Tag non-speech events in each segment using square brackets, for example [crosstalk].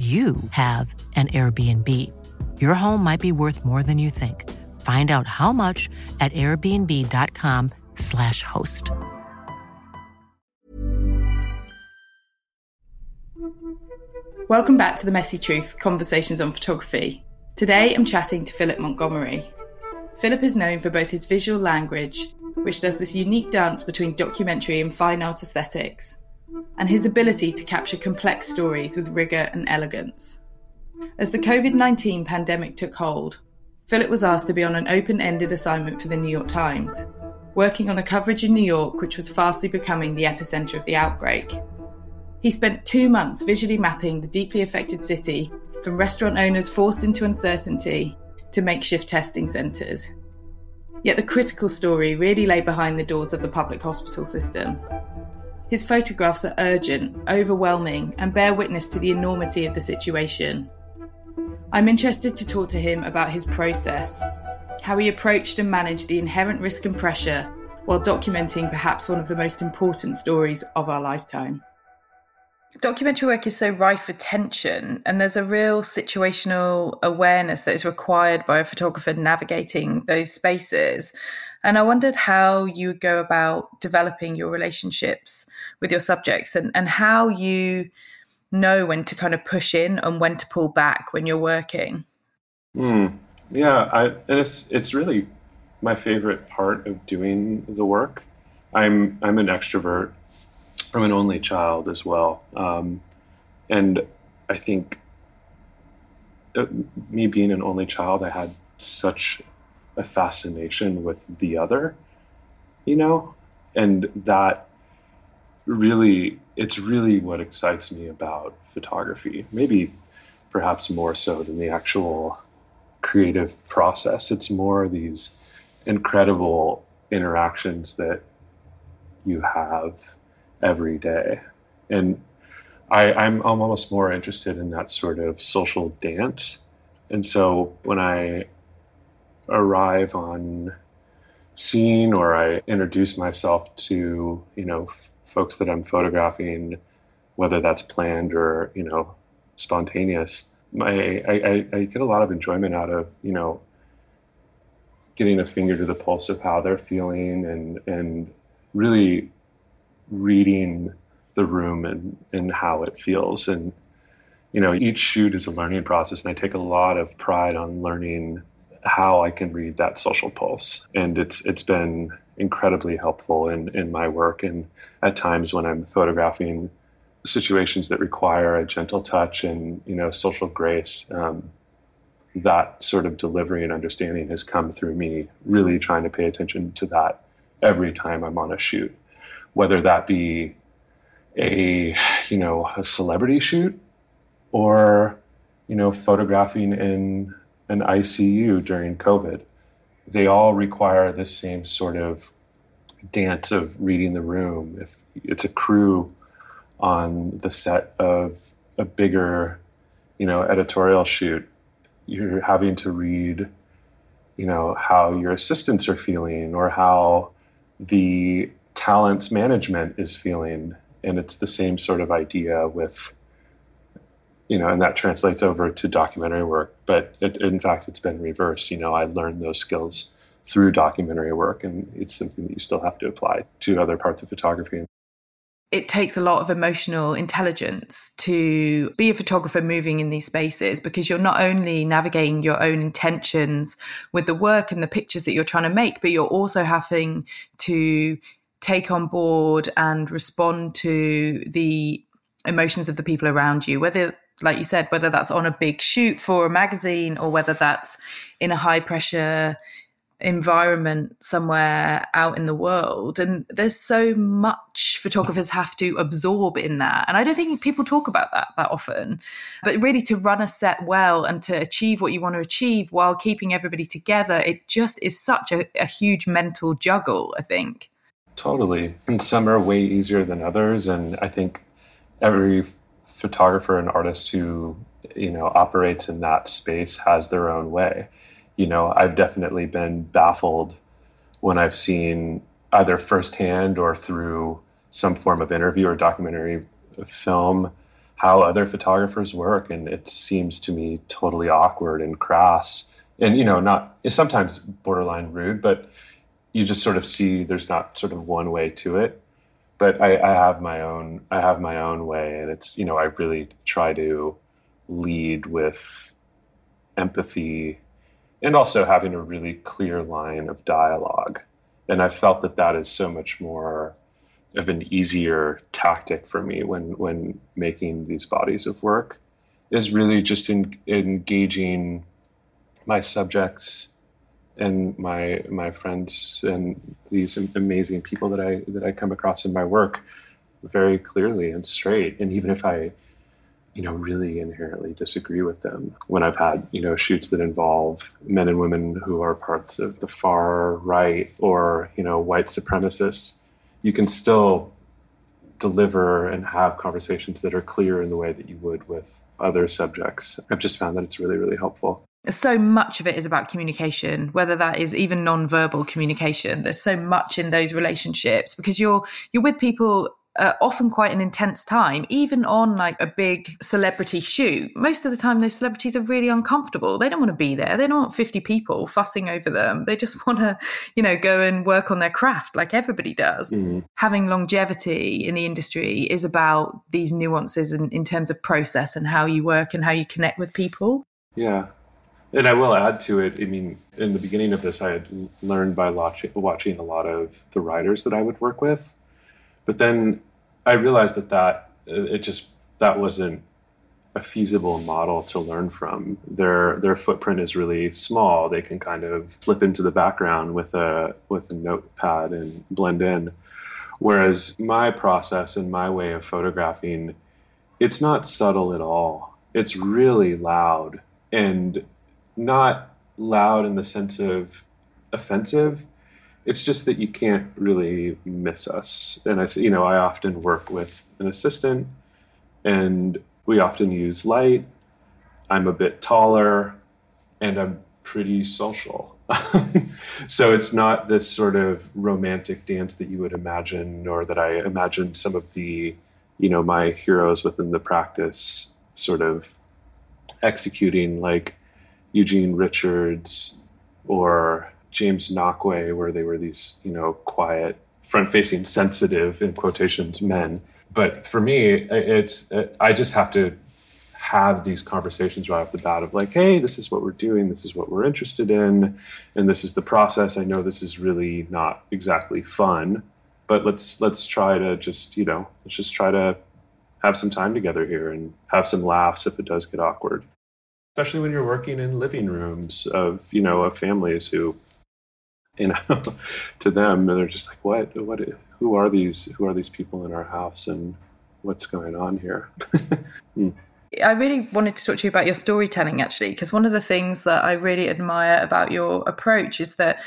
you have an Airbnb. Your home might be worth more than you think. Find out how much at airbnb.com/slash host. Welcome back to The Messy Truth Conversations on Photography. Today I'm chatting to Philip Montgomery. Philip is known for both his visual language, which does this unique dance between documentary and fine art aesthetics, and his ability to capture complex stories with rigour and elegance. As the COVID 19 pandemic took hold, Philip was asked to be on an open ended assignment for the New York Times, working on the coverage in New York, which was fastly becoming the epicentre of the outbreak. He spent two months visually mapping the deeply affected city, from restaurant owners forced into uncertainty to makeshift testing centres. Yet the critical story really lay behind the doors of the public hospital system. His photographs are urgent, overwhelming, and bear witness to the enormity of the situation. I'm interested to talk to him about his process, how he approached and managed the inherent risk and pressure while documenting perhaps one of the most important stories of our lifetime. Documentary work is so rife with tension, and there's a real situational awareness that is required by a photographer navigating those spaces. And I wondered how you go about developing your relationships with your subjects and, and how you know when to kind of push in and when to pull back when you're working. Mm, yeah, I, and it's it's really my favorite part of doing the work. I'm I'm an extrovert. I'm an only child as well, um, and I think uh, me being an only child, I had such a fascination with the other, you know, and that really, it's really what excites me about photography. Maybe perhaps more so than the actual creative process. It's more these incredible interactions that you have every day. And I, I'm, I'm almost more interested in that sort of social dance. And so when I arrive on scene or I introduce myself to, you know, f- folks that I'm photographing, whether that's planned or, you know, spontaneous, my, I, I, I get a lot of enjoyment out of, you know, getting a finger to the pulse of how they're feeling and, and really reading the room and, and how it feels. And, you know, each shoot is a learning process, and I take a lot of pride on learning how I can read that social pulse. And it's it's been incredibly helpful in, in my work and at times when I'm photographing situations that require a gentle touch and you know social grace um, that sort of delivery and understanding has come through me really trying to pay attention to that every time I'm on a shoot whether that be a you know a celebrity shoot or you know photographing in an ICU during COVID. They all require the same sort of dance of reading the room. If it's a crew on the set of a bigger, you know, editorial shoot, you're having to read, you know, how your assistants are feeling or how the talents management is feeling. And it's the same sort of idea with you know, and that translates over to documentary work. But it, in fact, it's been reversed. You know, I learned those skills through documentary work, and it's something that you still have to apply to other parts of photography. It takes a lot of emotional intelligence to be a photographer moving in these spaces because you're not only navigating your own intentions with the work and the pictures that you're trying to make, but you're also having to take on board and respond to the emotions of the people around you, whether like you said, whether that's on a big shoot for a magazine or whether that's in a high pressure environment somewhere out in the world. And there's so much photographers have to absorb in that. And i don't think people talk about that that often. But really to run a set well and to achieve what you want to achieve while keeping everybody together it just is such a, a huge mental juggle i think totally. And some are way easier than others and i think every photographer and artist who you know operates in that space has their own way. You know, I've definitely been baffled when I've seen either firsthand or through some form of interview or documentary film how other photographers work and it seems to me totally awkward and crass. And you know not sometimes borderline rude but you just sort of see there's not sort of one way to it but I, I have my own i have my own way and it's you know i really try to lead with empathy and also having a really clear line of dialogue. And I felt that that is so much more of an easier tactic for me when when making these bodies of work is really just in, engaging my subjects and my my friends and these amazing people that I that I come across in my work very clearly and straight. And even if I you know, really inherently disagree with them. When I've had, you know, shoots that involve men and women who are parts of the far right or, you know, white supremacists, you can still deliver and have conversations that are clear in the way that you would with other subjects. I've just found that it's really, really helpful. So much of it is about communication, whether that is even non-verbal communication. There's so much in those relationships because you're you're with people uh, often quite an intense time, even on like a big celebrity shoot. Most of the time, those celebrities are really uncomfortable. They don't want to be there. They don't want 50 people fussing over them. They just [laughs] want to, you know, go and work on their craft like everybody does. Mm-hmm. Having longevity in the industry is about these nuances in, in terms of process and how you work and how you connect with people. Yeah. And I will add to it. I mean, in the beginning of this, I had learned by watching a lot of the writers that I would work with but then I realized that that uh, it just that wasn't a feasible model to learn from. Their their footprint is really small. They can kind of slip into the background with a with a notepad and blend in. Whereas my process and my way of photographing, it's not subtle at all. It's really loud and not loud in the sense of offensive, it's just that you can't really miss us. And I, you know, I often work with an assistant, and we often use light. I'm a bit taller, and I'm pretty social. [laughs] so it's not this sort of romantic dance that you would imagine, or that I imagine some of the, you know, my heroes within the practice sort of executing, like Eugene Richards or James Nachtwey, where they were these, you know, quiet, front-facing, sensitive, in quotations, men. But for me, it's I just have to have these conversations right off the bat of like, hey, this is what we're doing, this is what we're interested in, and this is the process. I know this is really not exactly fun, but let's let's try to just, you know, let's just try to have some time together here and have some laughs if it does get awkward. Especially when you're working in living rooms of, you know, of families who you know, [laughs] to them, and they're just like, "What? What? Who are these? Who are these people in our house? And what's going on here?" [laughs] mm. I really wanted to talk to you about your storytelling, actually, because one of the things that I really admire about your approach is that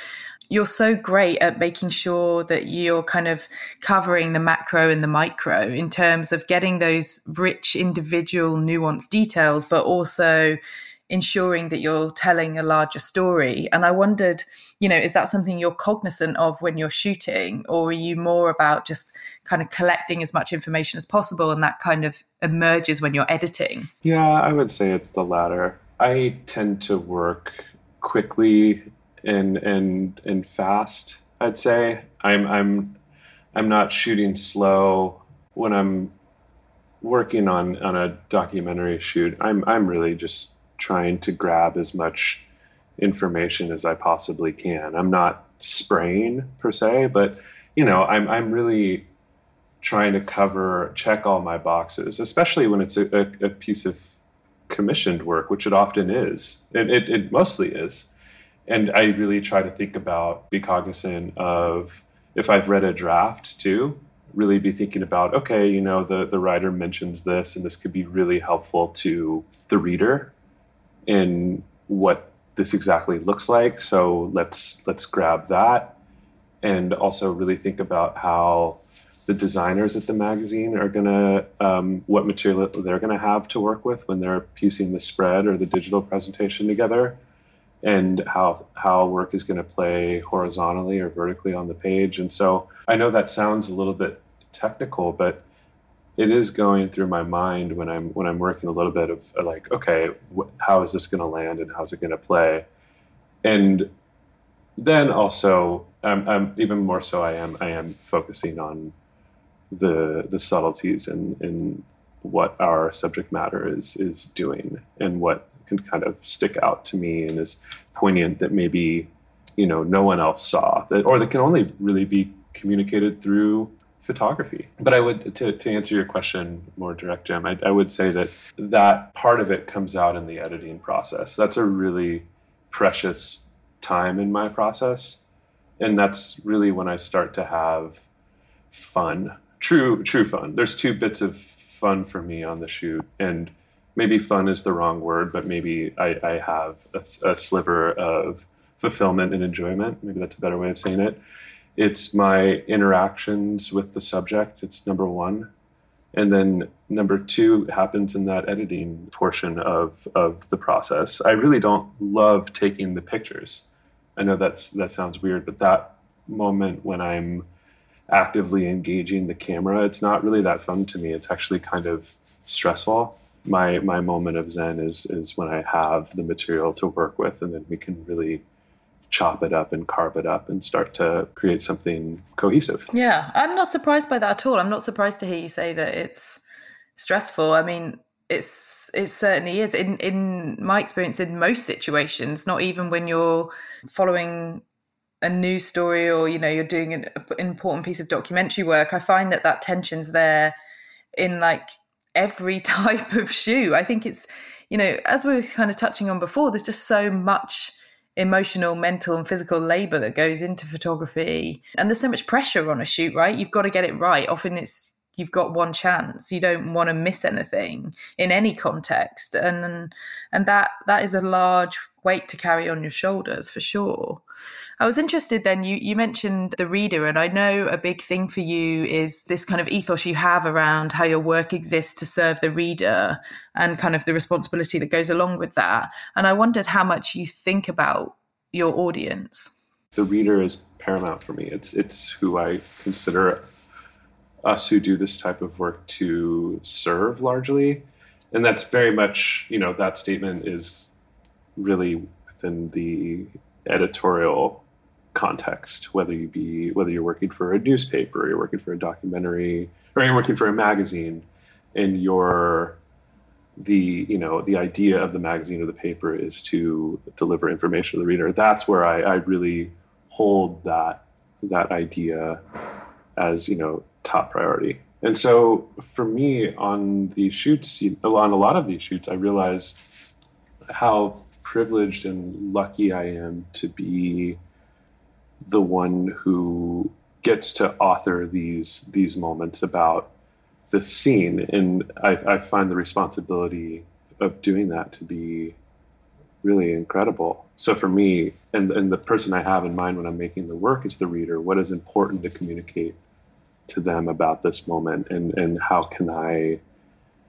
you're so great at making sure that you're kind of covering the macro and the micro in terms of getting those rich individual nuanced details, but also ensuring that you're telling a larger story. And I wondered, you know, is that something you're cognizant of when you're shooting, or are you more about just kind of collecting as much information as possible and that kind of emerges when you're editing? Yeah, I would say it's the latter. I tend to work quickly and and and fast. I'd say I'm I'm I'm not shooting slow when I'm working on on a documentary shoot. I'm I'm really just trying to grab as much information as I possibly can. I'm not spraying per se, but you know, I'm I'm really trying to cover check all my boxes, especially when it's a, a, a piece of commissioned work, which it often is. It, it, it mostly is. And I really try to think about, be cognizant of if I've read a draft too, really be thinking about, okay, you know, the, the writer mentions this, and this could be really helpful to the reader in what this exactly looks like. So let's let's grab that, and also really think about how the designers at the magazine are gonna um, what material they're gonna have to work with when they're piecing the spread or the digital presentation together and how how work is going to play horizontally or vertically on the page. And so I know that sounds a little bit technical, but it is going through my mind when I'm when I'm working a little bit of like, okay, wh- how is this going to land and how's it going to play? And then also, I'm, I'm even more so. I am I am focusing on the the subtleties and in what our subject matter is is doing and what can kind of stick out to me and is poignant that maybe you know no one else saw that or that can only really be communicated through photography. But i would to, to answer your question more direct Gem I, I would say that that part of it comes out in the editing process. That's a really precious time in my process. And that's really when i start to have fun. True true fun. There's two bits of fun for me on the shoot. And maybe fun is the wrong word, but maybe I, I have a, a, sliver of fulfillment and enjoyment. Maybe that's a better way of saying it. It's my interactions with the subject. It's number one. And then number two happens in that editing portion of, of the process. I really don't love taking the pictures. I know that's that sounds weird, but that moment when I'm actively engaging the camera, it's not really that fun to me. It's actually kind of stressful my my moment of zen is is when I have the material to work with, and then we can really chop it up and carve it up and start to create something cohesive. Yeah, I'm not surprised by that at all. I'm not surprised to hear you say that it's stressful. I mean, it's it certainly is. In in my experience, in most situations, not even when you're following a news story or you know you're doing an important piece of documentary work, I find that that tension's there in like every [laughs] type of shoe. I think it's, you know, as we were kind of touching on before, there's just so much emotional, mental, and physical labor that goes into photography. And there's so much pressure on a shoot, right? You've got to get it right. Often it's you've got one chance. You don't want to miss anything in any context. And and that that is a large weight to carry on your shoulders for sure. I was interested then, you, you mentioned the reader, and I know a big thing for you is this kind of ethos you have around how your work exists to serve the reader and kind of the responsibility that goes along with that. And I wondered how much you think about your audience. The reader is paramount for me. It's it's who I consider us who do this type of work to serve largely. And that's very much, you know, that statement is really within the editorial context, whether you be whether you're working for a newspaper, or you're working for a documentary, or you're working for a magazine, and your the you know the idea of the magazine or the paper is to deliver information to the reader. That's where I, I really hold that that idea as you know top priority. And so for me on these shoots, on a lot of these shoots, I realize how privileged and lucky I am to be the one who gets to author these these moments about the scene, and I, I find the responsibility of doing that to be really incredible. So for me, and and the person I have in mind when I'm making the work is the reader. What is important to communicate to them about this moment, and and how can I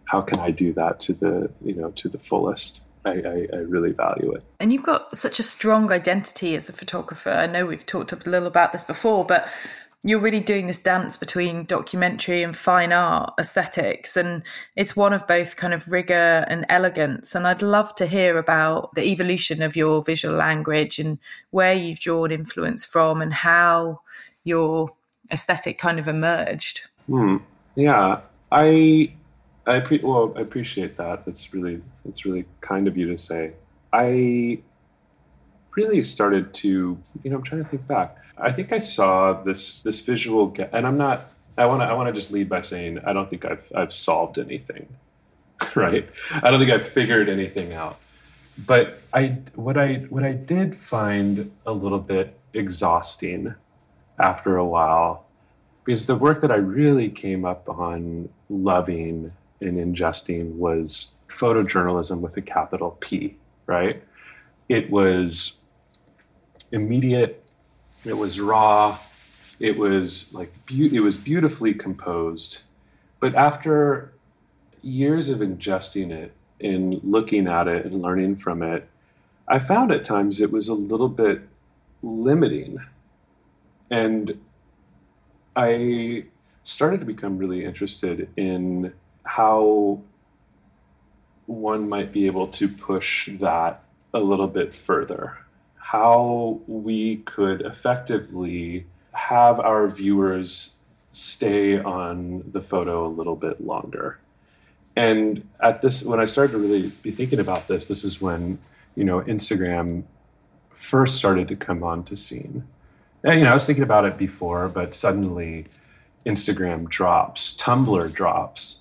how can I do that to the you know to the fullest? I, I, I, really value it. And you've got such a strong identity as a photographer. I know we've talked a little about this before, but you're really doing this dance between documentary and fine art aesthetics. And it's one of both kind of rigor and elegance. And I'd love to hear about the evolution of your visual language and where you've drawn influence from and how your aesthetic kind of emerged. Hmm. Yeah. I I pre- well, I appreciate that. That's really that's really kind of you to say. I really started to, you know, I'm trying to think back. I think I saw this this visual, get, and I'm not. I want to I want to just lead by saying I don't think I've I've solved anything, [laughs] right? I don't think I've figured anything out. but I what I what I did find a little bit exhausting after a while because the work that I really came up on loving and ingesting was photojournalism with a capital P, right? It was immediate, it was raw, it was like be- it was beautifully composed. But after years of ingesting it and looking at it and learning from it, I found at times it was a little bit limiting. And I started to become really interested in how one might be able to push that a little bit further. How we could effectively have our viewers stay on the photo a little bit longer. And at this, when I started to really be thinking about this, this is when, you know, Instagram first started to come onto scene. And, you know, I was thinking about it before, but suddenly Instagram drops, Tumblr drops.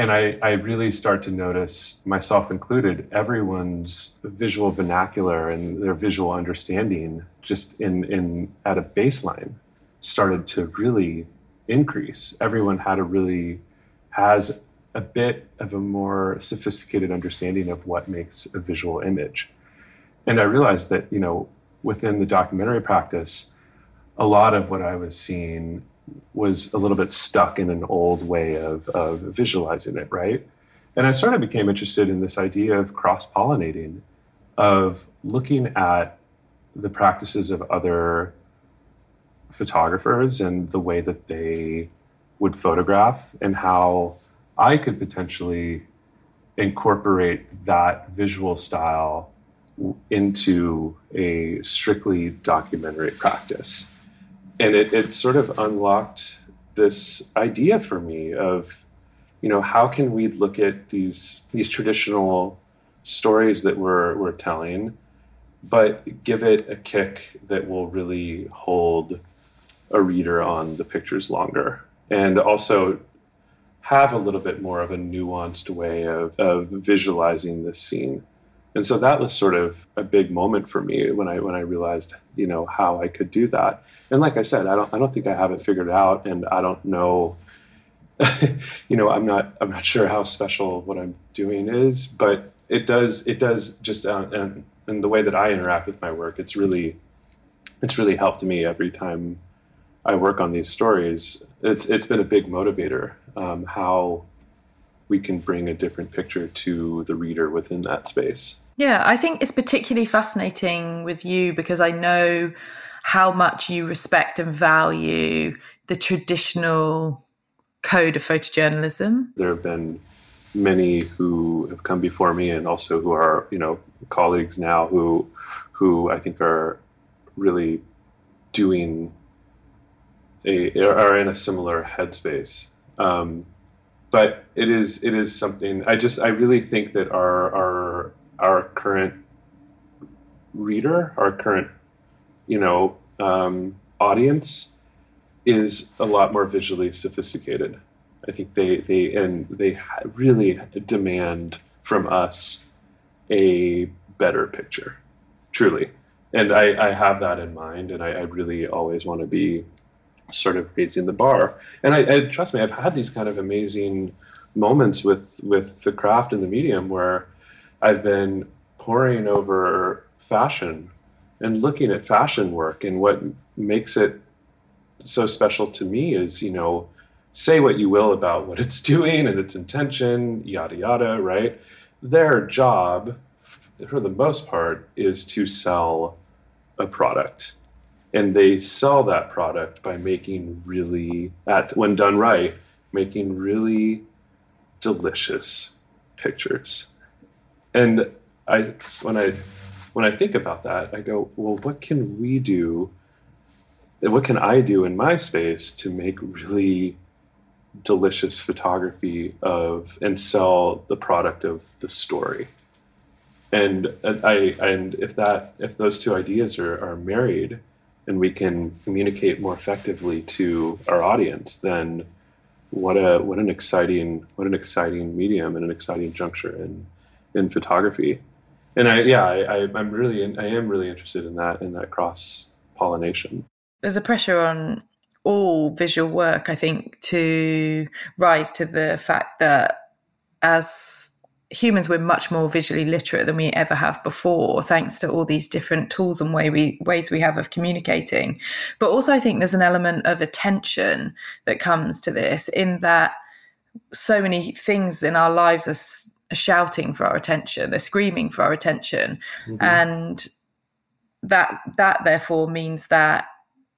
And I, I really start to notice, myself included, everyone's visual vernacular and their visual understanding just in, in at a baseline started to really increase. Everyone had a really has a bit of a more sophisticated understanding of what makes a visual image. And I realized that, you know, within the documentary practice, a lot of what I was seeing was a little bit stuck in an old way of, of visualizing it, right? And I sort of became interested in this idea of cross pollinating, of looking at the practices of other photographers and the way that they would photograph and how I could potentially incorporate that visual style into a strictly documentary practice. And it, it sort of unlocked this idea for me of, you know, how can we look at these these traditional stories that we're we're telling, but give it a kick that will really hold a reader on the pictures longer. And also have a little bit more of a nuanced way of, of visualizing this scene. And so that was sort of a big moment for me when I when I realized, you know, how I could do that. And like I said, I don't I don't think I have it figured out and I don't know [laughs] you know, I'm not I'm not sure how special what I'm doing is, but it does it does just uh, and and the way that I interact with my work, it's really it's really helped me every time I work on these stories. It's it's been a big motivator um, how we can bring a different picture to the reader within that space. Yeah, I think it's particularly fascinating with you because I know how much you respect and value the traditional code of photojournalism. There have been many who have come before me and also who are, you know, colleagues now who who I think are really doing a are in a similar headspace. Um, but it is it is something I just I really think that our our our current reader, our current you know um, audience is a lot more visually sophisticated. I think they they and they really demand from us a better picture, truly. And I, I have that in mind, and I, I really always want to be sort of raising the bar. And I, I, trust me, I've had these kind of amazing moments with with the craft and the medium where I've been poring over fashion and looking at fashion work. And what makes it so special to me is you know say what you will about what it's [laughs] doing and its intention yada yada right? Their job for the most part is to sell a product and they sell that product by making really at when done right making really delicious pictures. And i when i when i think about that i go well what can we do what can i do in my space to make really delicious photography of and sell the product of the story? And i and if that if those two ideas are, are married and we can communicate more effectively to our audience, then what a what an exciting what an exciting medium and an exciting juncture in in photography. and I yeah I, I I'm really I am really interested in that in that cross pollination. There's a pressure on all visual work, I think, to rise to the fact that as humans, we're much more visually literate than we ever have before, thanks to all these different tools and way we, ways we have of communicating. But also, I think there's an element of attention that comes to this, in that so many things in our lives are, are shouting for our attention, they're screaming for our attention, mm-hmm. and that that therefore means that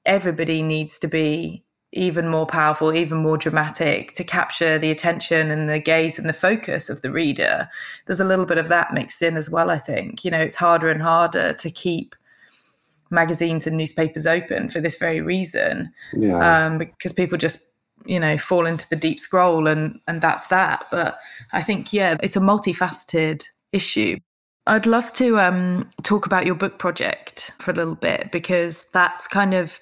everybody needs to be even more powerful, even more dramatic to capture the attention and the gaze and the focus of the reader. There's a little bit of that mixed in as well, I think. You know, it's harder and harder to keep magazines and newspapers open for this very reason. Yeah. Um, because people just you know fall into the deep scroll and and that's that but i think yeah it's a multifaceted issue i'd love to um talk about your book project for a little bit because that's kind of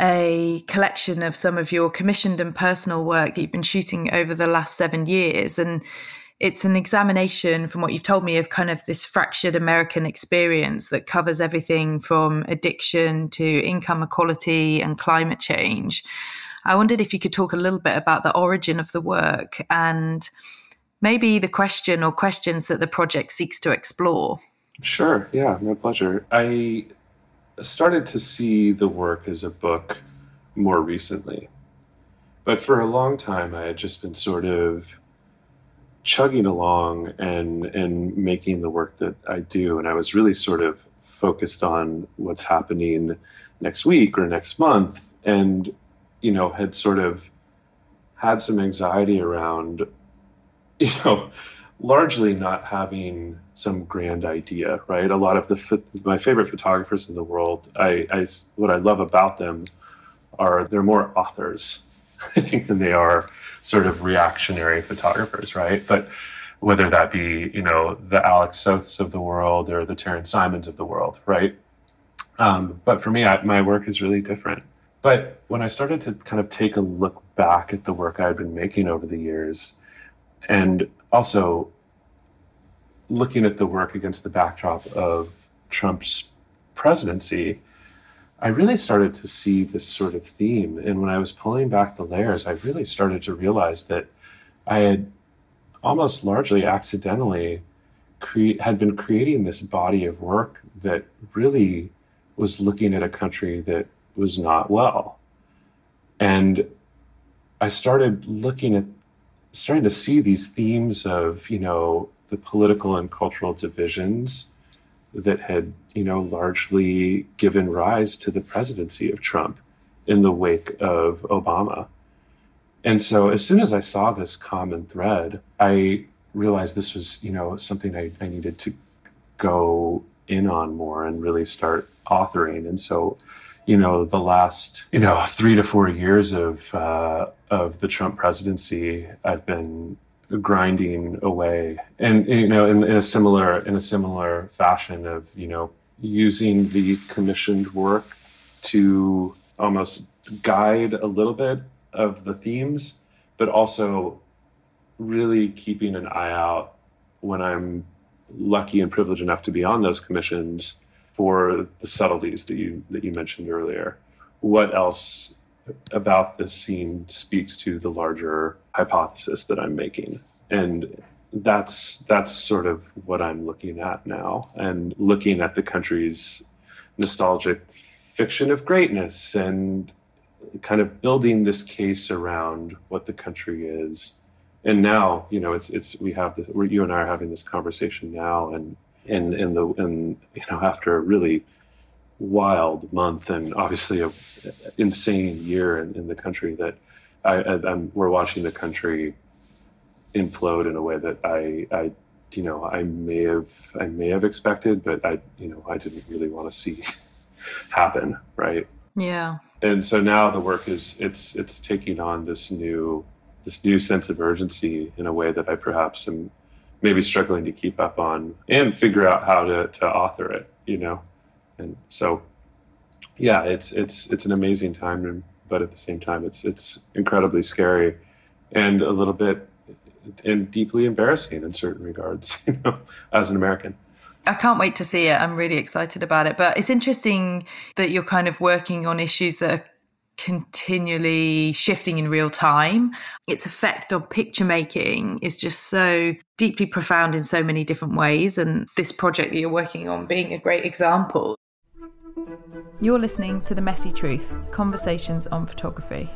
a collection of some of your commissioned and personal work that you've been shooting over the last seven years. And it's an examination, from what you've told me, of kind of this fractured American experience that covers everything from addiction to income equality and climate change. I wondered if you could talk a little bit about the origin of the work and maybe the question or questions that the project seeks to explore. Sure. Yeah, my pleasure. I started to see the work as a book more recently. But for a long time, I had just been sort of chugging along and and making the work that I do, and I was really sort of focused on what's happening next week or next month, and you know had sort of had some anxiety around [laughs] you know largely not having some grand idea, right? A lot of the my favorite photographers in the world, I, I what I love about them are they're more authors, [laughs] I think, than they are sort of reactionary photographers, right? But whether that be you know the Alec Soths of the world or the Taryn Simons of the world, right? Um, but for me, I, my work is really different. But when I started to kind of take a look back at the work I'd been making over the years, and also looking at the work against the backdrop of Trump's presidency, I really started to see this sort of theme. And when I was pulling back the layers, I really started to realize that I had almost largely accidentally had been creating this body of work that really was looking at a country that was not well. And I started looking at starting to see these themes of, you know, the political and cultural divisions that had, you know, largely given rise to the presidency of Trump in the wake of Obama. And so as soon as I saw this common thread, I realized this was, you know, something I, I needed to go in on more and really start authoring. And so, you know, the last, you know, three to four years of uh, of the Trump presidency, I've been grinding away. And you know in, in a similar in a similar fashion of you know using the commissioned work to almost guide a little bit of the themes but also really keeping an eye out when i'm lucky and privileged enough to be on those commissions for the subtleties that you that you mentioned earlier what else about this scene speaks to the larger hypothesis that I'm making. And that's that's sort of what I'm looking at now and looking at the country's nostalgic fiction of greatness and kind of building this case around what the country is. And now, you know, it's it's we have this you and I are having this conversation now and in in the and you know after a really wild month and obviously a insane year in, in the country that I, I we're watching the country implode in a way that I, I you know I may have I may have expected but I you know I didn't really want to see [laughs] happen right? Yeah. And so now the work is it's it's taking on this new this new sense of urgency in a way that I perhaps am maybe struggling to keep up on and figure out how to to author it you know and so yeah it's it's it's an amazing time but at the same time it's it's incredibly scary and a little bit and deeply embarrassing in certain regards [laughs] you know as an american I can't wait to see it. I'm really excited about it. But it's interesting that you're kind of working on issues that are continually shifting in real time. Its effect on picture making is just so deeply profound in so many different ways. And this project that you're working on being a great example. You're listening to The Messy Truth Conversations on Photography.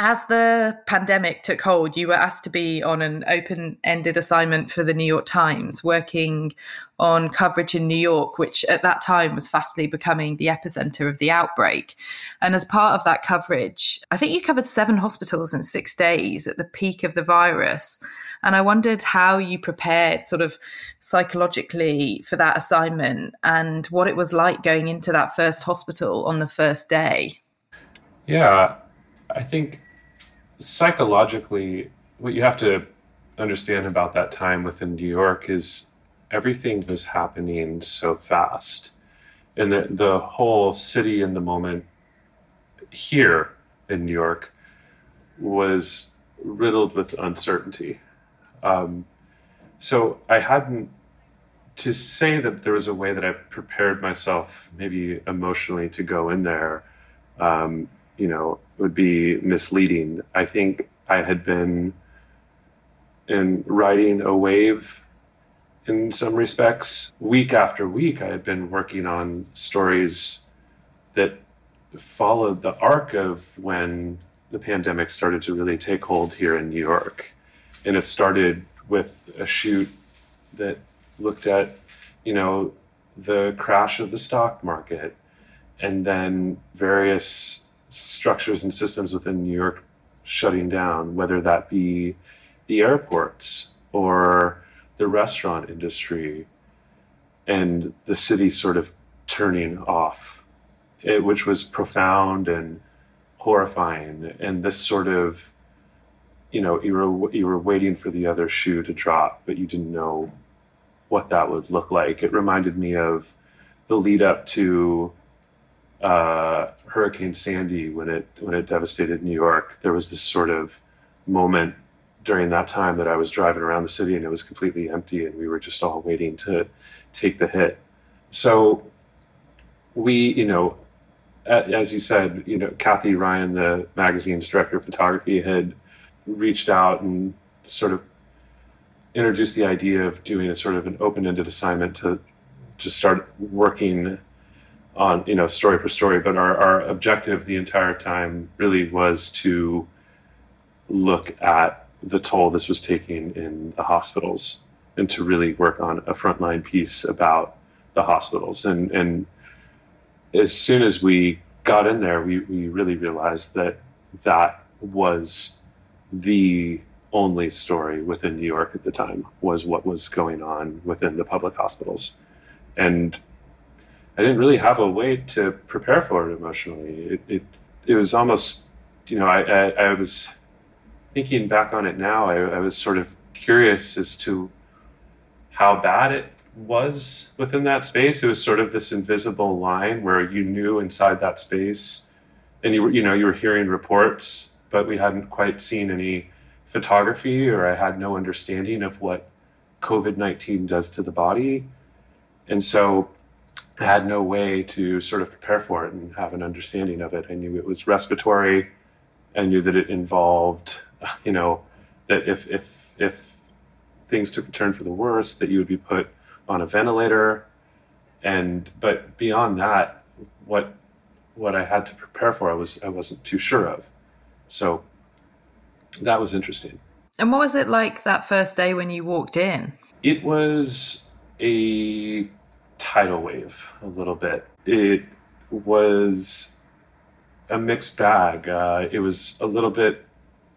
As the pandemic took hold, you were asked to be on an open ended assignment for the New York Times, working on coverage in New York, which at that time was fastly becoming the epicenter of the outbreak. And as part of that coverage, I think you covered seven hospitals in six days at the peak of the virus. And I wondered how you prepared sort of psychologically for that assignment and what it was like going into that first hospital on the first day. Yeah, I think psychologically, what you have to understand about that time within New York is everything was happening so fast. And the, the whole city in the moment here in New York was riddled with uncertainty. Um, so I hadn't to say that there was a way that I prepared myself, maybe emotionally, to go in there. Um, you know, would be misleading. I think I had been in riding a wave in some respects. Week after week, I had been working on stories that followed the arc of when the pandemic started to really take hold here in New York. And it started with a shoot that looked at, you know, the crash of the stock market and then various structures and systems within New York shutting down, whether that be the airports or the restaurant industry and the city sort of turning off, it, which was profound and horrifying. And this sort of, you know, you were, you were waiting for the other shoe to drop, but you didn't know what that would look like. It reminded me of the lead up to uh, Hurricane Sandy when it when it devastated New York, there was this sort of moment during that time that I was driving around the city and it was completely empty and we were just all waiting to take the hit. So we, you know, as you said, you know, Kathy Ryan, the magazine's director of photography, had reached out and sort of introduced the idea of doing a sort of an open-ended assignment to just start working on you know story for story but our, our objective the entire time really was to look at the toll this was taking in the hospitals and to really work on a frontline piece about the hospitals. And and as soon as we got in there we, we really realized that that was the only story within New York at the time was what was going on within the public hospitals. And I didn't really have a way to prepare for it emotionally. It it, it was almost, you know, I, I, I was thinking back on it now. I, I was sort of curious as to how bad it was within that space. It was sort of this invisible line where you knew inside that space, and you were, you know, you were hearing reports, but we hadn't quite seen any photography, or I had no understanding of what COVID nineteen does to the body, and so I had no way to sort of prepare for it and have an understanding of it. I knew it was respiratory. I knew that it involved, [laughs] you know, that if if if things took a turn for the worse, that you would be put on a ventilator. And but beyond that, what what I had to prepare for, I was I wasn't too sure of. So that was interesting. And what was it like that first day when you walked in? It was a tidal wave a little bit. It was a mixed bag. Uh, it was a little bit,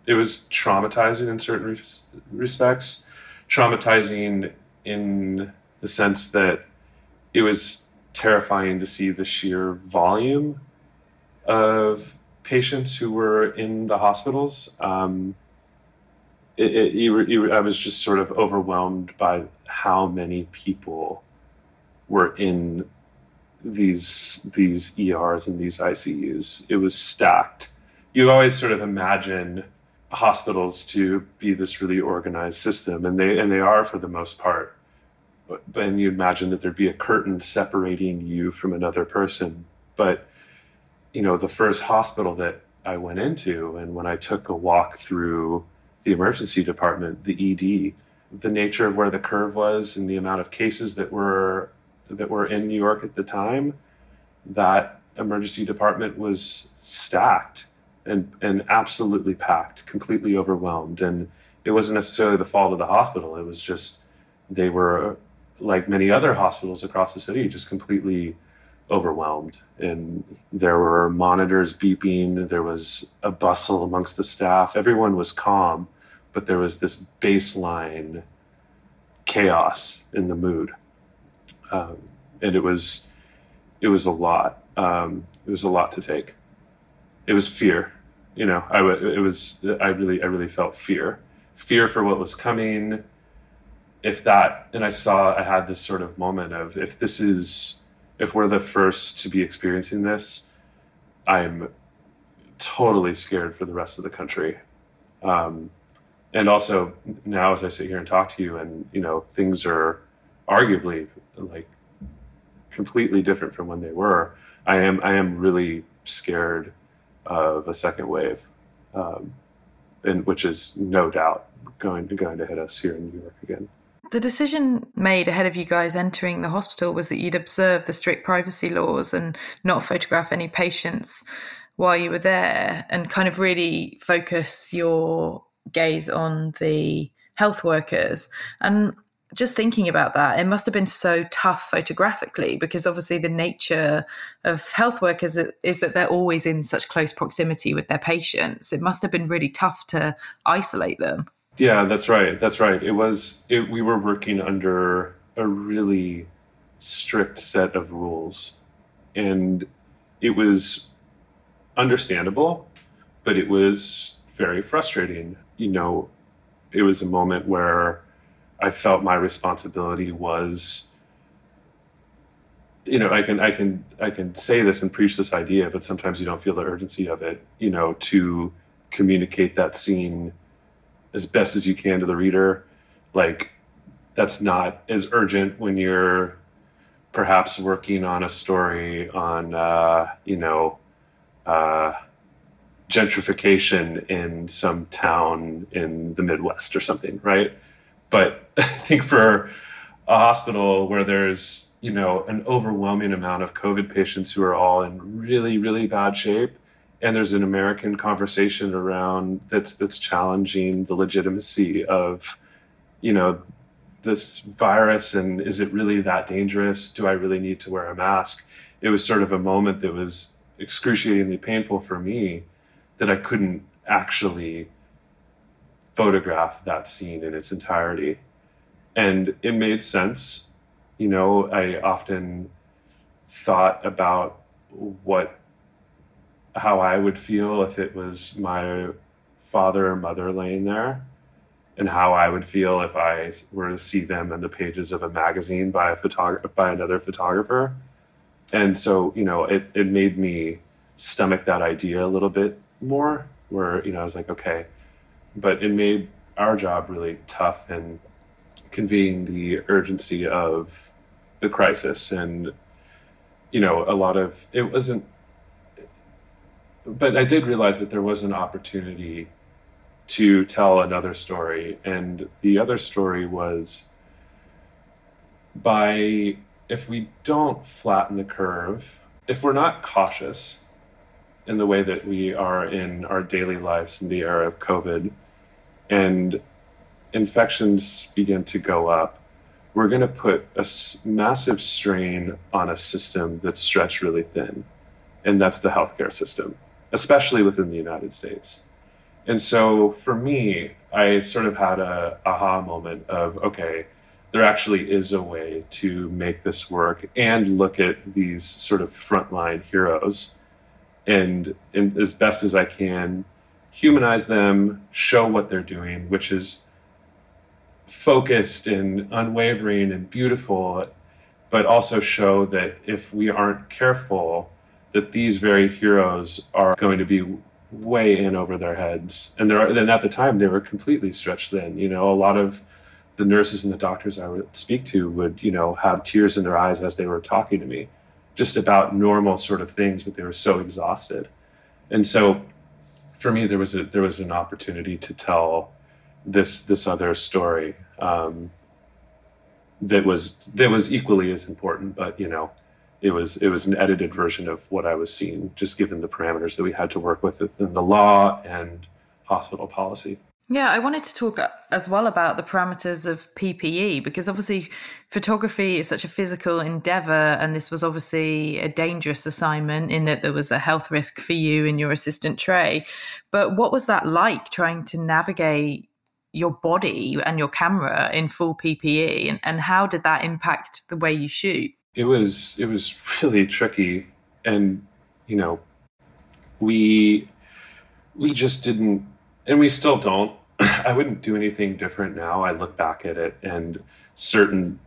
it was traumatizing in certain res- respects, traumatizing in the sense that it was terrifying to see the sheer volume of patients who were in the hospitals. Um, it, it, I was just sort of overwhelmed by how many people were in these these ERs and these ICUs. It was stacked. You always sort of imagine hospitals to be this really organized system, and they and they are for the most part. But and you imagine that there'd be a curtain separating you from another person. But, you know, the first hospital that I went into, and when I took a walk through the emergency department, the ED, the nature of where the curve was and the amount of cases that were that were in New York at the time, that emergency department was stacked and and absolutely packed, completely overwhelmed. And it wasn't necessarily the fault of the hospital. It was just they were like many other hospitals across the city, just completely overwhelmed. And there were monitors beeping. There was a bustle amongst the staff. Everyone was calm, but there was this baseline chaos in the mood, um, and it was it was a lot. Um, it was a lot to take. It was fear, you know. I it was I really I really felt fear, fear for what was coming. If that, and I saw I had this sort of moment of if this is if we're the first to be experiencing this, I'm totally scared for the rest of the country. Um, and also now as I sit here and talk to you and you know things are arguably like completely different from when they were I am I am really scared of a second wave um, and which is no doubt going to going to hit us here in New York again. The decision made ahead of you guys entering the hospital was that you'd observe the strict privacy laws and not photograph any patients while you were there and kind of really focus your gaze on the health workers. And just thinking about that, it must have been so tough photographically because obviously the nature of health workers is that they're always in such close proximity with their patients. It must have been really tough to isolate them. Yeah, that's right. That's right. It was. It, we were working under a really strict set of rules, and it was understandable, but it was very frustrating you know, it was a moment where I felt my responsibility was you know, I can I can I can say this and preach this idea, but sometimes you don't feel the urgency of it, you know, to communicate that scene as best as you can to the reader. Like that's not as urgent when you're perhaps working on a story on uh, you know uh, gentrification in some town in the Midwest or something, right? But [laughs] I think for a hospital where there's you know an overwhelming amount of COVID patients who are all in really really bad shape, and there's an American conversation around that's that's challenging the legitimacy of you know this virus and is it really that dangerous? Do I really need to wear a mask? It was sort of a moment that was excruciatingly painful for me that I couldn't actually photograph that scene in its entirety. And it made sense. You know, I often thought about what how I would feel if it was my father or mother laying there and how I would feel if I were to see them in the pages of a magazine by a photographer by another photographer. And so, you know, it, it made me stomach that idea a little bit more where you know I was like okay but it made our job really tough in conveying the urgency of the crisis. And you know a lot of it wasn't but I did realize that there was an opportunity to tell another story. And the other story was by if we don't flatten the curve if we're not cautious in the way that we are in our daily lives in the era of COVID and infections begin to go up, we're going to put a massive strain on a system that's stretched really thin. And that's the healthcare system, especially within the United States. And so for me, I sort of had a aha moment of, okay, there actually is a way to make this work and look at these sort of frontline heroes and, and as best as I can, humanize them, show what they're doing, which is focused and unwavering and beautiful, but also show that if we aren't careful, that these very heroes are going to be way in over their heads. And there are, then at the time they were completely stretched thin. You know, a lot of the nurses and the doctors I would speak to would, you know, have tears in their eyes as they were talking to me, just about normal sort of things, but they were so exhausted. And so for me, there was a there was an opportunity to tell this this other story um, that was that was equally as important, but you know, it was it was an edited version of what I was seeing, just given the parameters that we had to work with within the law and hospital policy. Yeah, I wanted to talk uh, as well about the parameters of PPE because obviously photography is such a physical endeavor, and this was obviously a dangerous assignment in that there was a health risk for you and your assistant Trey. But what was that like trying to navigate your body and your camera in full PPE, and, and how did that impact the way you shoot? It was it was [laughs] really tricky, and you know, we we just didn't, and we still don't [laughs] I wouldn't do anything different now. I look back at it and certain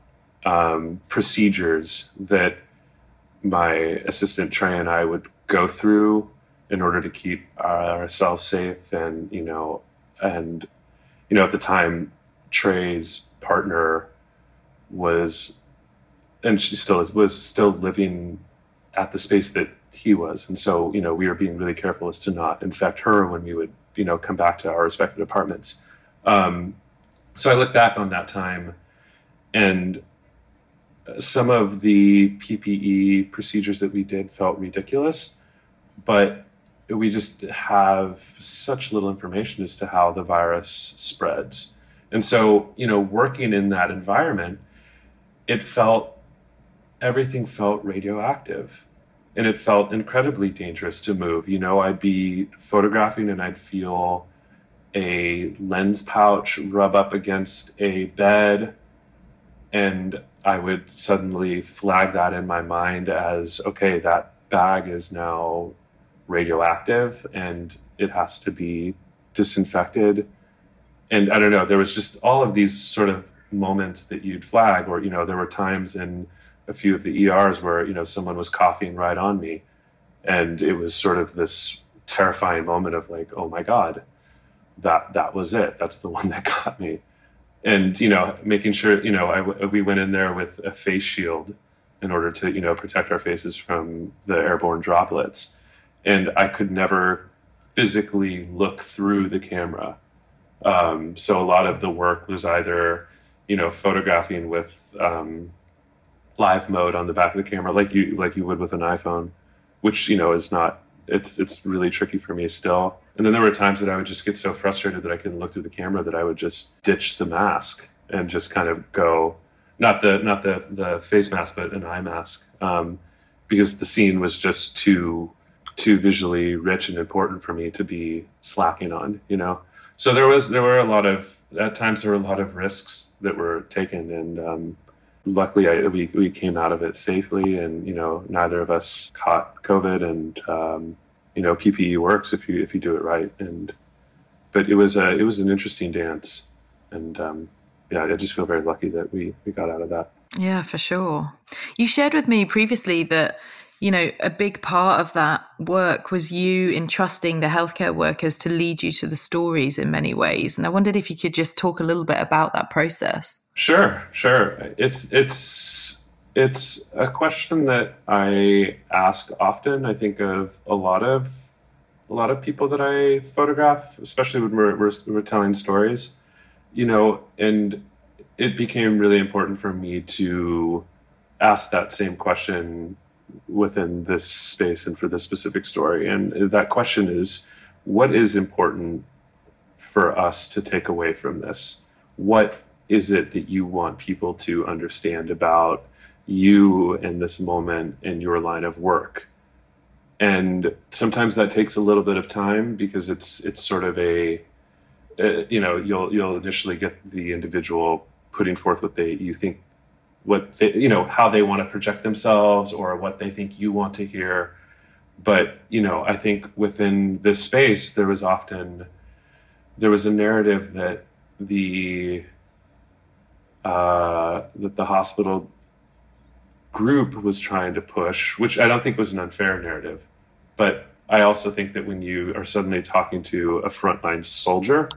um, procedures that my assistant Trey and I would go through in order to keep ourselves safe, and you know, and you know, at the time, Trey's partner was, and she still is, was still living at the space that he was, and so you know, we were being really careful as to not infect her when we would you know come back to our respective departments. Um, so I look back on that time, and some of the PPE procedures that we did felt ridiculous, but we just have such little information as to how the virus spreads. And so, you know, working in that environment, it felt everything felt radioactive and it felt incredibly dangerous to move. You know, I'd be photographing and I'd feel a lens pouch rub up against a bed, and I would suddenly flag that in my mind as okay, that bag is now radioactive and it has to be disinfected. And I don't know, there was just all of these sort of moments that you'd flag, or, you know, there were times in a few of the ERs where you know someone was coughing right on me, and it was sort of this terrifying moment of like, oh my god, that that was it. That's the [laughs] one that got me, and you know, making sure you know I, we went in there with a face shield in order to you know protect our faces from the airborne droplets, and I could never physically look through the camera. Um, so a lot of the work was either you know photographing with um, live mode on the back of the camera, like you like you would with an iPhone, which you know is not. It's it's really tricky for me still. And then there were times that I would just get so frustrated that I couldn't look through the camera that I would just ditch the mask and just kind of go, not the not the the face mask, but an eye mask, um, because the scene was just too too visually rich and important for me to be slacking on. You know, so there was there were a lot of at times there were a lot of risks that were taken and. Um, luckily I, we, we came out of it safely and you know neither of us caught covid and um, you know ppe works if you if you do it right. And but it was a it was an interesting dance. And um, yeah i just feel very lucky that we we got out of that. Yeah for sure. You shared with me previously that you know a big part of that work was you entrusting the healthcare workers to lead you to the stories in many ways and i wondered if you could just talk a little bit about that process Sure, sure. It's it's it's a question that I ask often. I think of a lot of a lot of people that I photograph, especially when we're we're, we're telling stories. You know, and it became really important for me to ask that same question within this space and for this specific story. And that question is, what is important for us to take away from this? What is it that you want people to understand about you in this moment in your line of work? And sometimes that takes a little bit of time because it's it's sort of a uh, you know you'll you'll initially get the individual putting forth what they you think what they, you know how they want to project themselves or what they think you want to hear but you know i think within this space there was often there was a narrative that the uh, that the hospital group was trying to push, which I don't think was an unfair narrative. But I also think that when you are suddenly talking to a frontline soldier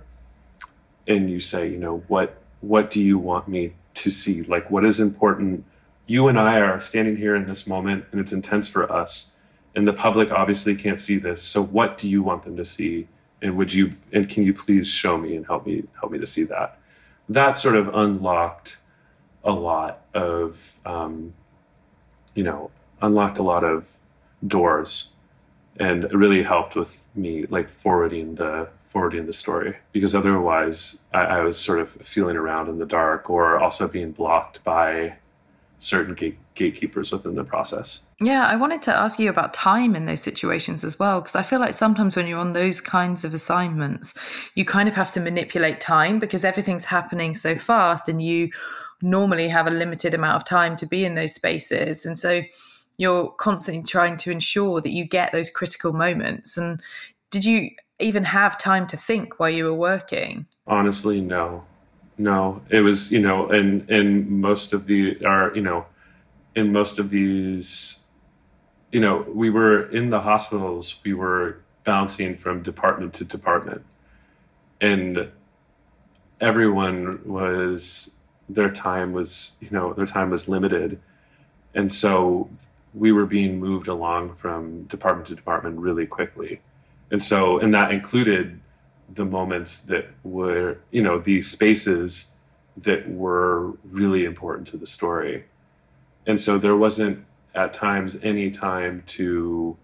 and you say, you know, what what do you want me to see? Like, what is important? You and I are standing here in this moment, and it's intense for us. And the public obviously can't see this. So, what do you want them to see? And would you and can you please show me and help me help me to see that? That sort of unlocked a lot of um, you know unlocked a lot of doors and it really helped with me like forwarding the forwarding the story because otherwise I, I, was sort of feeling around in the dark or also being blocked by certain gate, gatekeepers within the process. Yeah, I wanted to ask you about time in those situations as well because I feel like sometimes when you're on those kinds of assignments, you kind of have to manipulate time because everything's happening so fast and you normally have a limited amount of time to be in those spaces and so you're constantly trying to ensure that you get those critical moments and did you even have time to think while you were working? Honestly, no. No. It was, you know, in in most of the are, you know, in most of these you know, we were in the hospitals, we were bouncing from department to department. And everyone was their time was, you know, their time was limited. And so we were being moved along from department to department really quickly and so and that included the moments that were you know these spaces that were really important to the story. And so there wasn't at times any time to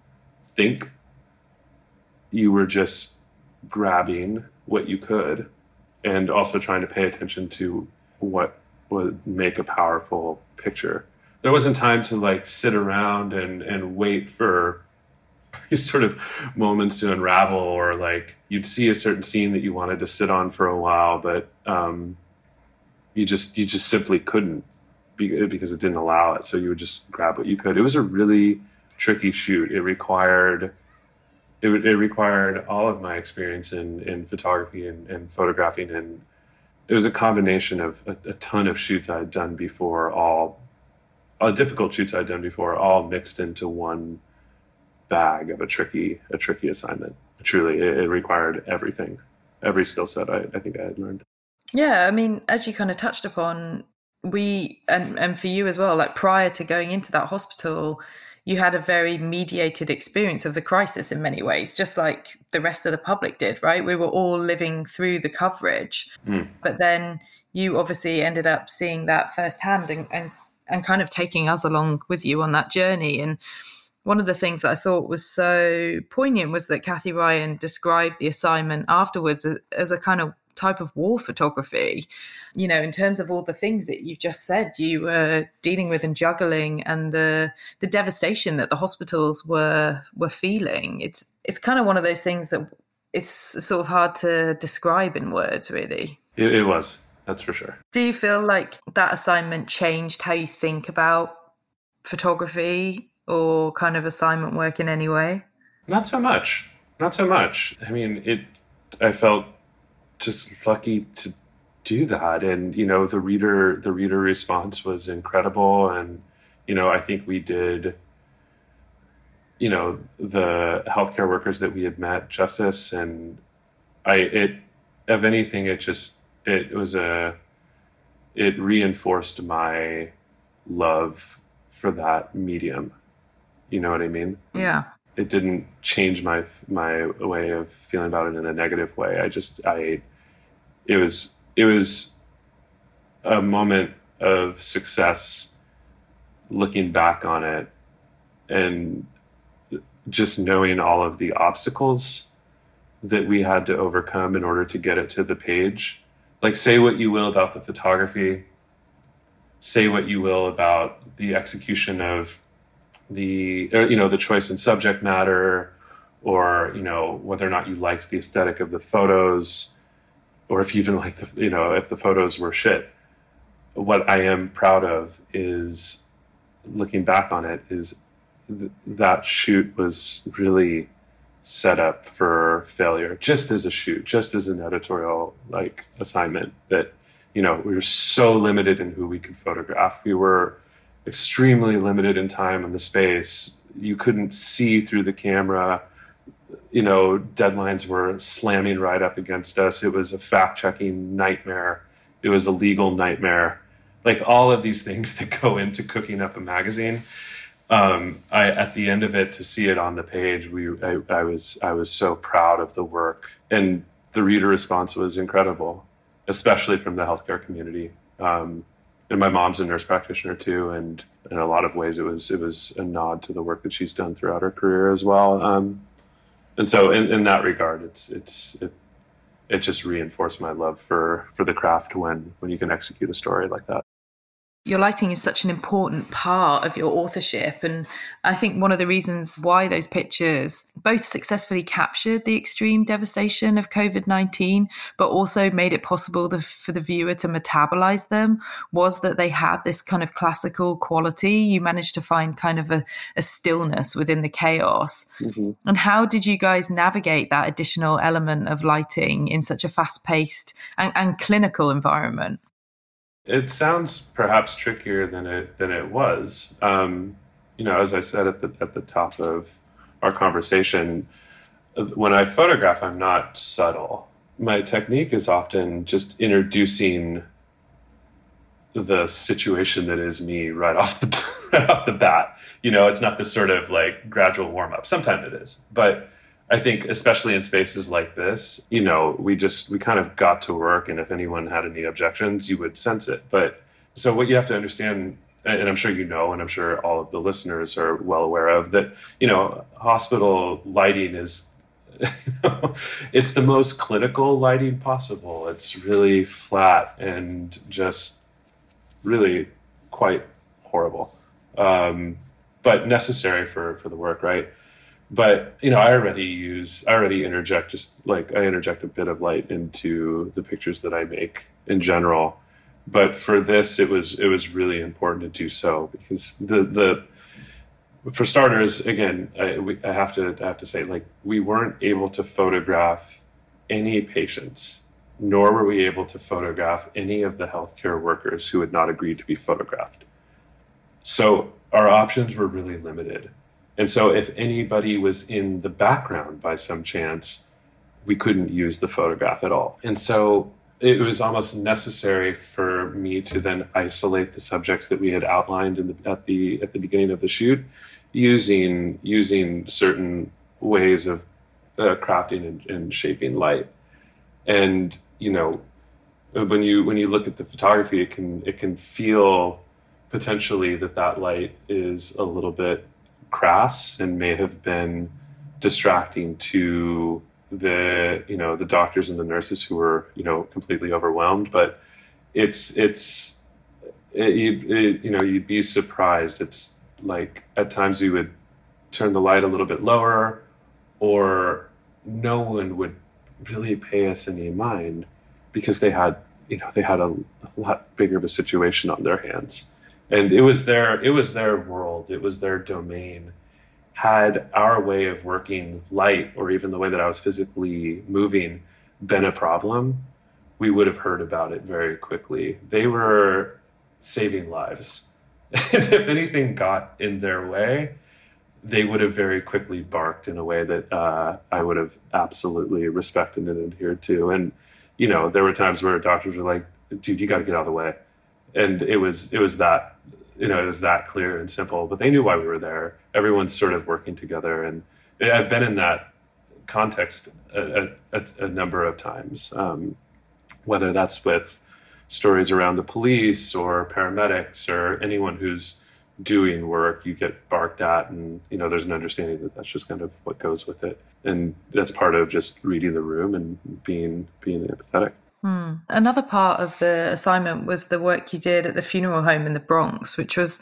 think. You were just grabbing what you could and also trying to pay attention to what would make a powerful picture. There wasn't time to like sit around and and wait for [laughs] these sort of moments to unravel or like you'd see a certain scene that you wanted to sit on for a while but um, you just you just simply couldn't because it didn't allow it. So you would just grab what you could. It was a really tricky shoot. It required it, it required all of my experience in, in photography and, and photographing and it was a combination of a, a ton of shoots I'd done before all uh, difficult shoots I'd done before all mixed into one bag of a tricky a tricky assignment. Truly, it, it required everything, every skill set I, I think I had learned. Yeah, I mean, as you kind of touched upon, we and and for you as well, like prior to going into that hospital, you had a very mediated experience of the crisis in many ways, just like the rest of the public did, right? We were all living through the coverage, mm. but then you obviously ended up seeing that firsthand and, and and kind of taking us along with you on that journey and one of the things that I thought was so poignant was that Kathy Ryan described the assignment afterwards as, as, a kind of type of war photography. You know, in terms of all the things that you've just said, you were dealing with and juggling, and the the devastation that the hospitals were were feeling. It's it's kind of one of those things that it's sort of hard to describe in words, really. It, it was. That's for sure. Do you feel like that assignment changed how you think about photography or kind of assignment work in any way? Not so much. Not so much. I mean, it. I felt just lucky to do that, and you know, the reader the reader response was incredible, and you know, I think we did. You know, the healthcare workers that we had met justice, and I it. If anything, it just it was a. It reinforced my love for that medium you know what I mean? Yeah. It didn't change my my way of feeling about it in a negative way. I just I it was it was a moment of success looking back on it and just knowing all of the obstacles that we had to overcome in order to get it to the page. Like, say what you will about the photography, say what you will about the execution of the uh, you know the choice in subject matter or you know whether or not you liked the aesthetic of the photos or if you even [laughs] like the you know if the photos were shit. What i am proud of is looking back on it is th- that shoot was really set up for failure just as a shoot just as an editorial like assignment that you know we were so limited in who we could photograph. We were extremely limited in time and the space. You couldn't see through the camera. You know, deadlines were slamming right up against us. It was a fact checking nightmare. It was a legal nightmare. Like all of these [laughs] things that go into cooking up a magazine. Um, I, at the end of it, to see it on the page, we I, I was I was so proud of the work, and the reader response was incredible, especially from the healthcare community. Um, and my mom's a nurse practitioner too, and in a lot of ways, it was it was a nod to the work that she's done throughout her career as well. Um, and so, in, in that regard, it's it's it, it just reinforced my love for for the craft when when you can execute a story like that your lighting is such an important part of your authorship. And I think one of the reasons why those pictures both successfully captured the extreme devastation of COVID 19, but also made it possible the, for the viewer to metabolize them was that they had this kind of classical quality. You managed to find kind of a, a stillness within the chaos. Mm-hmm. And how did you guys navigate that additional element of lighting in such a fast paced and, and clinical environment? It sounds perhaps trickier than it than it was. Um, you know, as I said at the at the top of our conversation, when I photograph, I'm not subtle. My technique is often just introducing the situation that is me right [laughs] off the right off the bat. You know, it's not this sort of like gradual warm up. Sometimes it is, but I think especially in spaces like this, you know, we just we kind of got to work and if anyone had any objections, you would sense it. But so what you have to understand and I'm sure you know and I'm sure all of the listeners are well aware of that, you know, hospital lighting is [laughs] it's the most clinical lighting possible. It's really flat and just really quite horrible. Um, but necessary for for the work, right? But you know i already use i already interject just like i interject a bit of light into the pictures that i make in general. But for this it was it was really important to do so because the the for starters again I, we, I have to I have to say like we weren't able to photograph any patients nor were we able to photograph any of the healthcare workers who had not agreed to be photographed. So our options were really limited and so if anybody was in the background by some chance, we couldn't use the photograph at all. And so it was almost necessary for me to then isolate the subjects that we had outlined the, at the at the beginning of the shoot, using using certain ways of uh, crafting and, and shaping light. And you know, when you when you look at the photography, it can it can feel potentially that that light is a little bit crass and may have been distracting to the you know the doctors and the nurses who were you know completely overwhelmed. But it's it's it, it, you know you'd be surprised. It's like at times we would turn the light a little bit lower or no one would really pay us any mind because they had you know they had a, a lot bigger of a situation on their hands and it was their it was their world. It was their domain. Had our way of working light or even the way that i was physically moving been a problem we would have heard about it very quickly. They were saving lives. [laughs] And if anything got in their way they would have very quickly barked in a way that uh, i would have absolutely respected and adhered to. And you know there were times where doctors were like dude you got to get out of the way and it was it was that you know it was that clear and simple but they knew why we were there. Everyone's sort of working together. And i've been in that context a, a, a number of times um, whether that's with stories around the police or paramedics or anyone who's doing work you get barked at. And you know there's an understanding that that's just kind of what goes with it. And that's part of just reading the room and being being empathetic Hmm. Another part of the assignment was the work you did at the funeral home in the Bronx, which was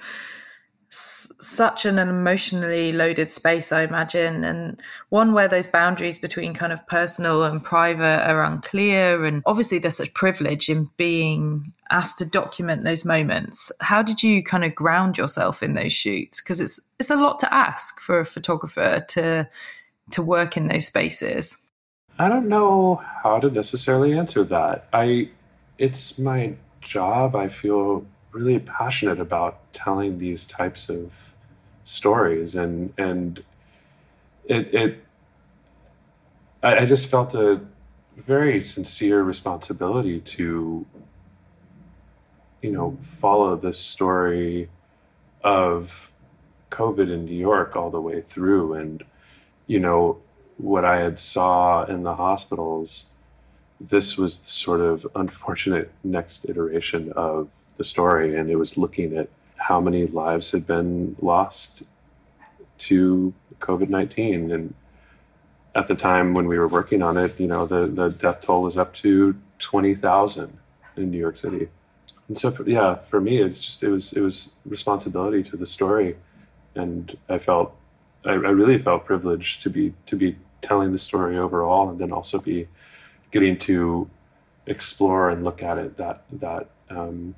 s- such an emotionally loaded space, I imagine, and one where those boundaries between kind of personal and private are unclear. And obviously, there's such privilege in being asked to document those moments. How did you kind of ground yourself in those shoots? Because it's it's a lot to ask for a photographer to to work in those spaces. I don't know how to necessarily answer that. I it's my job. I feel really passionate about telling these types of stories and and it it I, I just felt a very sincere responsibility to you know, follow the story of COVID in New York all the way through. And, you know, what I had saw in the hospitals, this was the sort of unfortunate next iteration of the story. And it was looking at how many lives had been lost to COVID 19. And at the time when we were working on it, you know, the, the death toll was up to 20,000 in New York City. And so, for, yeah, for me, it's just, it was, it was responsibility to the story. And I felt, I, I really felt privileged to be, to be telling the story overall and then also be getting to explore and look at it that, that, um,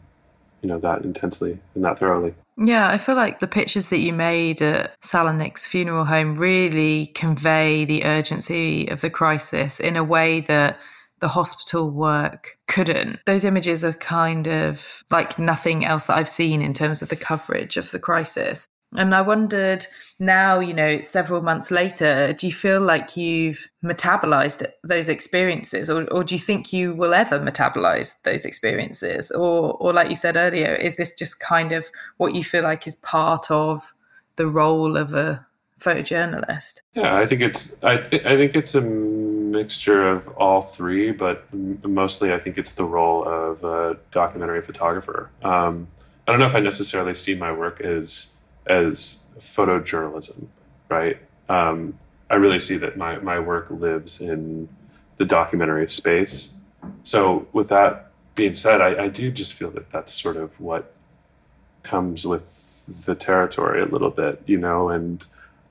you know, that intensely and that thoroughly. Yeah, I feel like the pictures that you made at Salonik's funeral home really convey the urgency of the crisis in a way that the hospital work couldn't. Those images are kind of like nothing else that I've seen in terms of the coverage of the crisis. And I wondered now, you know, several months later, do you feel like you've metabolized those experiences or, or do you think you will ever metabolize those experiences? Or, or like you said earlier, is this just kind of what you feel like is part of the role of a photojournalist? Yeah, I think it's, I, I think it's a mixture of all three, but mostly I think it's the role of a documentary photographer. Um, I don't know if I necessarily see my work as as photojournalism, right? Um, I really see that my, my work lives in the documentary space. So, with that being said, I, I do just feel that that's sort of what comes with the territory a little bit, you know, and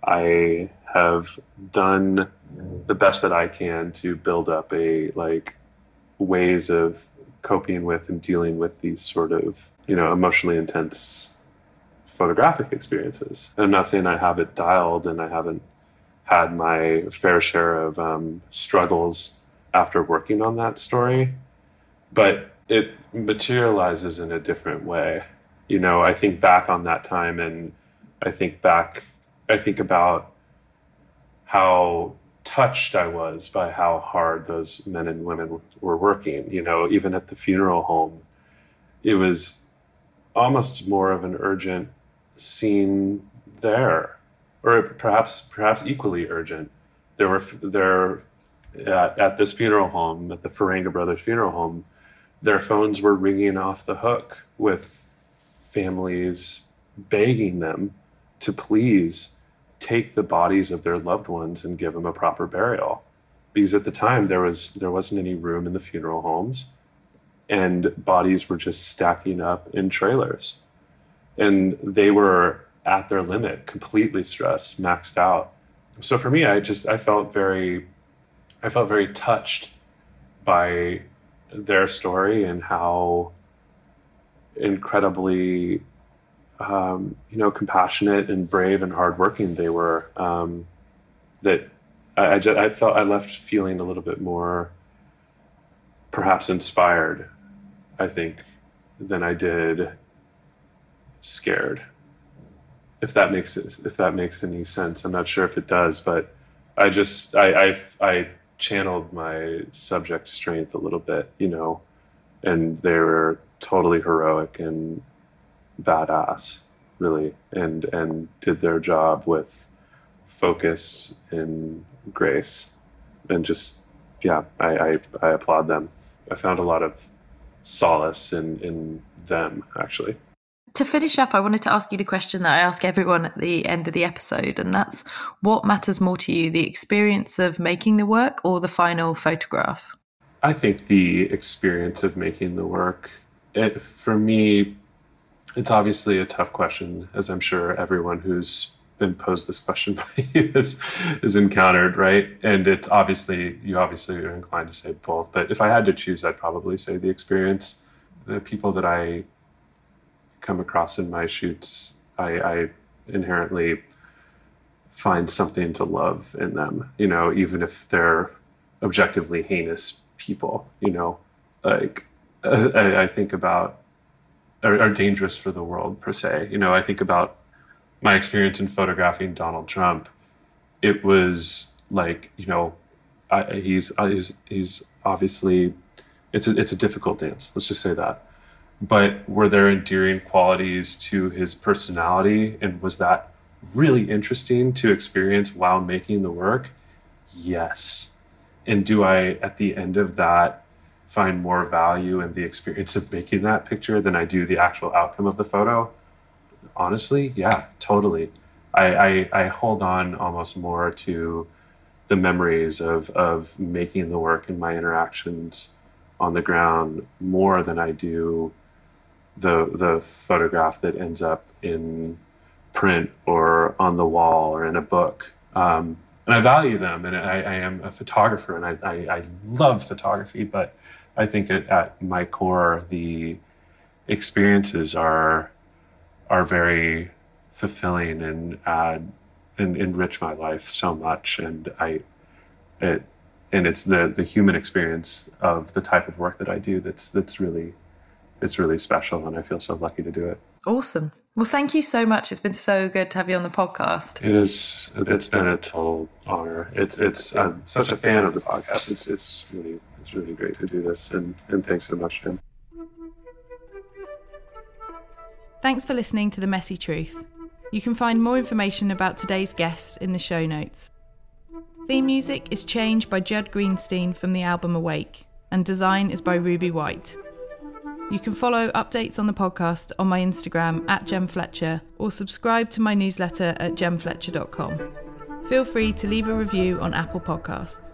I have done the best that I can to build up a like ways of coping with and dealing with these sort of, you know, emotionally intense photographic experiences. And I'm not saying I have it dialed and I haven't had my fair share of um, struggles after working on that story, but it materializes in a different way. You know, I think back on that time and I think back, I think about how touched I was by how hard those men and women were working. You know, even at the funeral home, it was almost more of an urgent scene there, or perhaps perhaps equally urgent. There were there at, at this funeral home, at the Farenga Brothers funeral home, their phones were ringing off the hook with families begging them to please take the bodies of their loved ones and give them a proper burial because at the time there was there wasn't any room in the funeral homes and bodies were just stacking up in trailers and they were at their limit, completely stressed, maxed out. So for me, I just I felt very, I felt very touched by their story and how incredibly, um, you know, compassionate and brave and hardworking they were. Um, that I, I, just, I felt I left feeling a little bit more, perhaps inspired, I think, than I did scared. If that makes it, if that makes any sense, I'm not sure if it does, but I just I I, I channeled my subject strength a little bit, you know, and they were totally heroic and badass, really, and and did their job with focus and grace, and just yeah, I I, I applaud them. I found a lot of solace in in them actually to finish up, I wanted to ask you the question that I ask everyone at the end of the episode, and that's what matters more to you, the experience of making the work or the final photograph? I think the experience of making the work. It, for me, it's obviously a tough question, as I'm sure everyone who's been posed this question [laughs] by you has, has encountered, right? And it's obviously, you obviously are inclined to say both, but if I had to choose, I'd probably say the experience. The people that I come across in my shoots, I, I inherently find something to love in them, you know, even if they're objectively heinous people, you know, like [laughs] I, I, think about are, are, dangerous for the world per se. You know, I think about my experience in photographing Donald Trump. It was like, you know, I, he's, he's, he's obviously, it's a, it's a difficult dance. Let's just say that but were there endearing qualities to his personality? And was that really interesting to experience while making the work? Yes. And do i at the end of that find more value in the experience of making that picture than i do the actual outcome of the photo? Honestly yeah totally. I i, I hold on almost more to the memories of of making the work and my interactions on the ground more than I do the the photograph that ends up in print or on the wall or in a book. Um, and I value them, and I, I am a photographer, and I, I, I love photography. But I think at, at my core, the experiences are are very fulfilling and add and enrich my life so much. And I, it, and it's the the human experience of the type of work that I do that's that's really it's really special and I feel so lucky to do it. Awesome. Well, thank you so much. It's been so good to have you on the podcast. It is. It's been a total honor. It's. It's. I'm such a fan of the podcast. It's. It's really. It's really great to do this, and and thanks so much, Gem. Thanks for listening to the Messy Truth. You can find more information about today's guest in the show notes. Theme music is changed by Judd Greenstein from the album Awake, and design is by Ruby White. You can follow updates on the podcast on my Instagram at Gem Fletcher or subscribe to my newsletter at gemfletcher.com. Feel free to leave a review on Apple Podcasts.